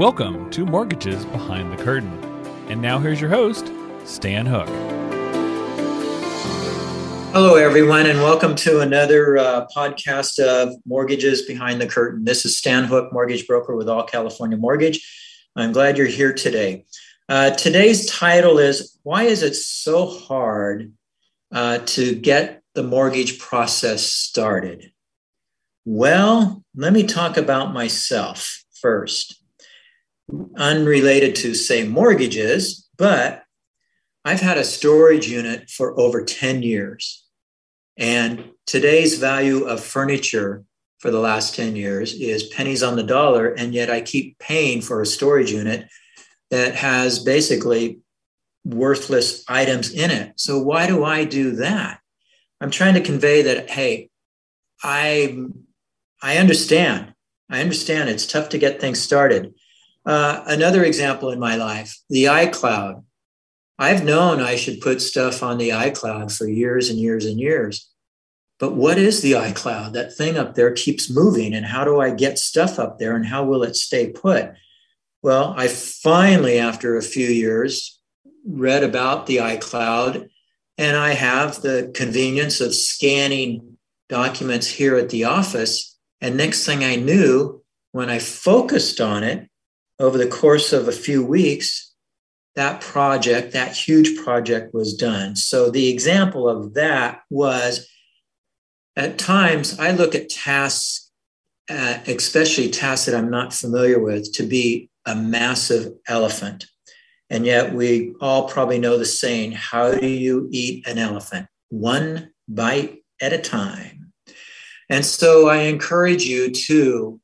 Welcome to Mortgages Behind the Curtain. And now here's your host, Stan Hook. Hello, everyone, and welcome to another uh, podcast of Mortgages Behind the Curtain. This is Stan Hook, mortgage broker with All California Mortgage. I'm glad you're here today. Uh, today's title is Why is it so hard uh, to get the mortgage process started? Well, let me talk about myself first. Unrelated to, say, mortgages, but I've had a storage unit for over 10 years. And today's value of furniture for the last 10 years is pennies on the dollar. And yet I keep paying for a storage unit that has basically worthless items in it. So why do I do that? I'm trying to convey that, hey, I, I understand. I understand it's tough to get things started. Uh, another example in my life, the iCloud. I've known I should put stuff on the iCloud for years and years and years. But what is the iCloud? That thing up there keeps moving. And how do I get stuff up there and how will it stay put? Well, I finally, after a few years, read about the iCloud and I have the convenience of scanning documents here at the office. And next thing I knew, when I focused on it over the course of a few weeks, that project, that huge project was done. So the example of that was at times I look at tasks, uh, especially tasks that I'm not familiar with, to be a massive elephant. And yet we all probably know the saying how do you eat an elephant? One bite at a time. And so I encourage you to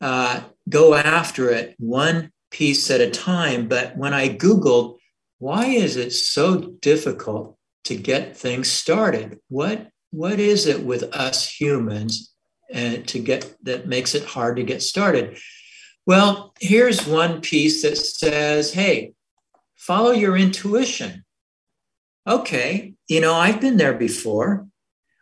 uh, go after it one piece at a time. But when I Googled, why is it so difficult to get things started? What, what is it with us humans uh, to get that makes it hard to get started? Well, here's one piece that says, hey, follow your intuition. Okay, you know, I've been there before.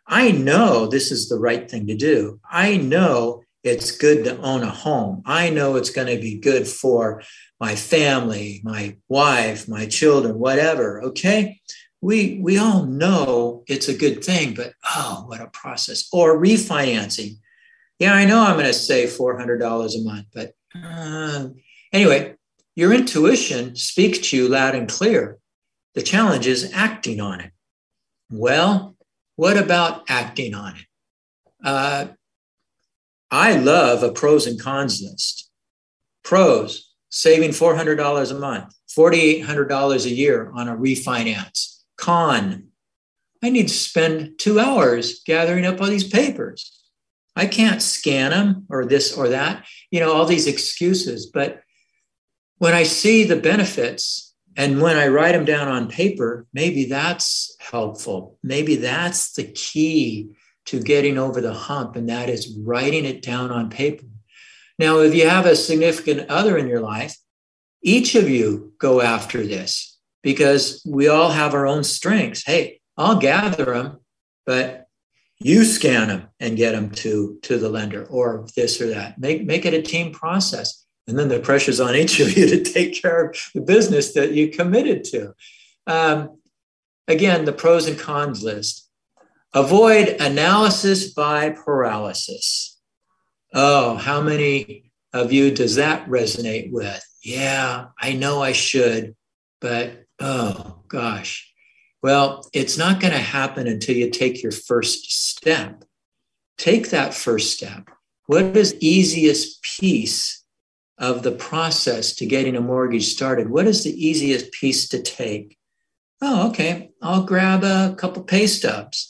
I know this is the right thing to do. I know it's good to own a home. I know it's going to be good for my family, my wife, my children, whatever. Okay. We, we all know it's a good thing, but oh, what a process. Or refinancing. Yeah, I know I'm going to save $400 a month, but uh, anyway, your intuition speaks to you loud and clear. The challenge is acting on it. Well, what about acting on it? Uh, I love a pros and cons list. Pros, saving $400 a month, $4,800 a year on a refinance. Con, I need to spend two hours gathering up all these papers. I can't scan them or this or that, you know, all these excuses. But when I see the benefits and when I write them down on paper, maybe that's helpful. Maybe that's the key to getting over the hump, and that is writing it down on paper. Now, if you have a significant other in your life, each of you go after this because we all have our own strengths. Hey, I'll gather them, but you scan them and get them to, to the lender or this or that. Make, make it a team process. And then the pressure's on each of you to take care of the business that you committed to. Um, again, the pros and cons list. Avoid analysis by paralysis. Oh, how many of you does that resonate with? Yeah, I know I should, but oh gosh. Well, it's not going to happen until you take your first step. Take that first step. What is easiest piece of the process to getting a mortgage started? What is the easiest piece to take? Oh, okay. I'll grab a couple pay stubs.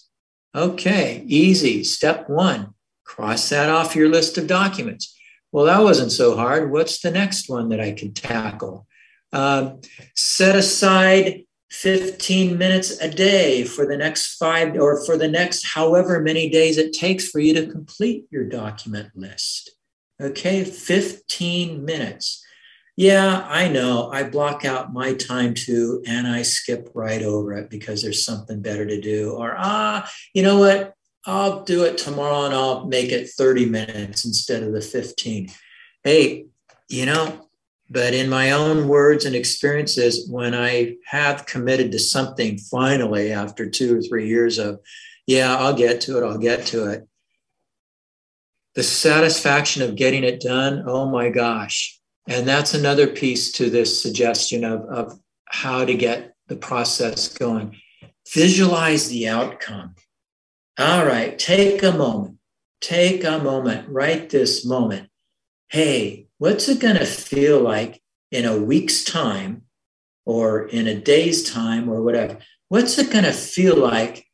Okay, easy. Step one, cross that off your list of documents. Well, that wasn't so hard. What's the next one that I can tackle? Um, set aside 15 minutes a day for the next five or for the next however many days it takes for you to complete your document list. Okay, 15 minutes. Yeah, I know. I block out my time too, and I skip right over it because there's something better to do. Or, ah, you know what? I'll do it tomorrow and I'll make it 30 minutes instead of the 15. Hey, you know, But in my own words and experiences, when I have committed to something finally after two or three years of, yeah, I'll get to it, I'll get to it, the satisfaction of getting it done, oh my gosh. And that's another piece to this suggestion of, of how to get the process going. Visualize the outcome. All right, take a moment. Take a moment, right this moment. Hey, what's it going to feel like in a week's time or in a day's time or whatever? What's it going to feel like?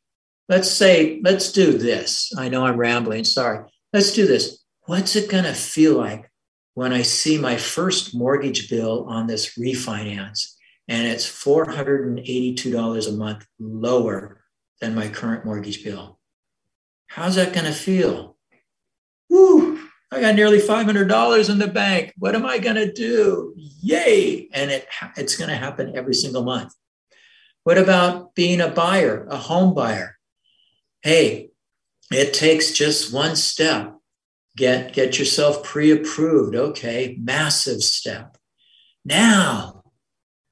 Let's say, let's do this. I know I'm rambling, sorry. Let's do this. What's it going to feel like when I see my first mortgage bill on this refinance and it's $482 a month lower than my current mortgage bill? How's that going to feel? Woo, I got nearly $500 in the bank. What am I going to do? Yay. And it, it's going to happen every single month. What about being a buyer, a home buyer? Hey, it takes just one step. Get, get yourself pre approved. Okay, massive step. Now,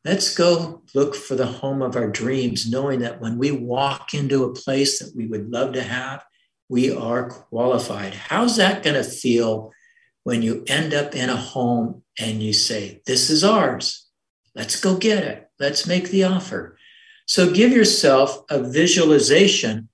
let's go look for the home of our dreams, knowing that when we walk into a place that we would love to have, we are qualified. How's that going to feel when you end up in a home and you say, This is ours? Let's go get it. Let's make the offer. So give yourself a visualization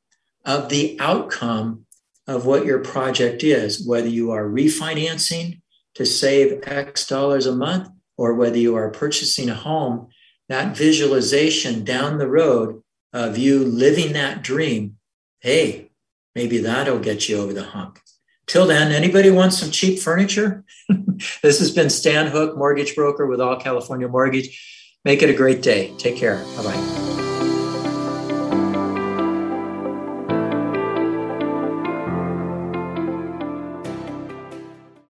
of the outcome of what your project is, whether you are refinancing to save X dollars a month or whether you are purchasing a home, that visualization down the road of you living that dream, hey, Maybe that'll get you over the hump. Till then, anybody want some cheap furniture? this has been Stan Hook, mortgage broker with All California Mortgage. Make it a great day. Take care. Bye bye.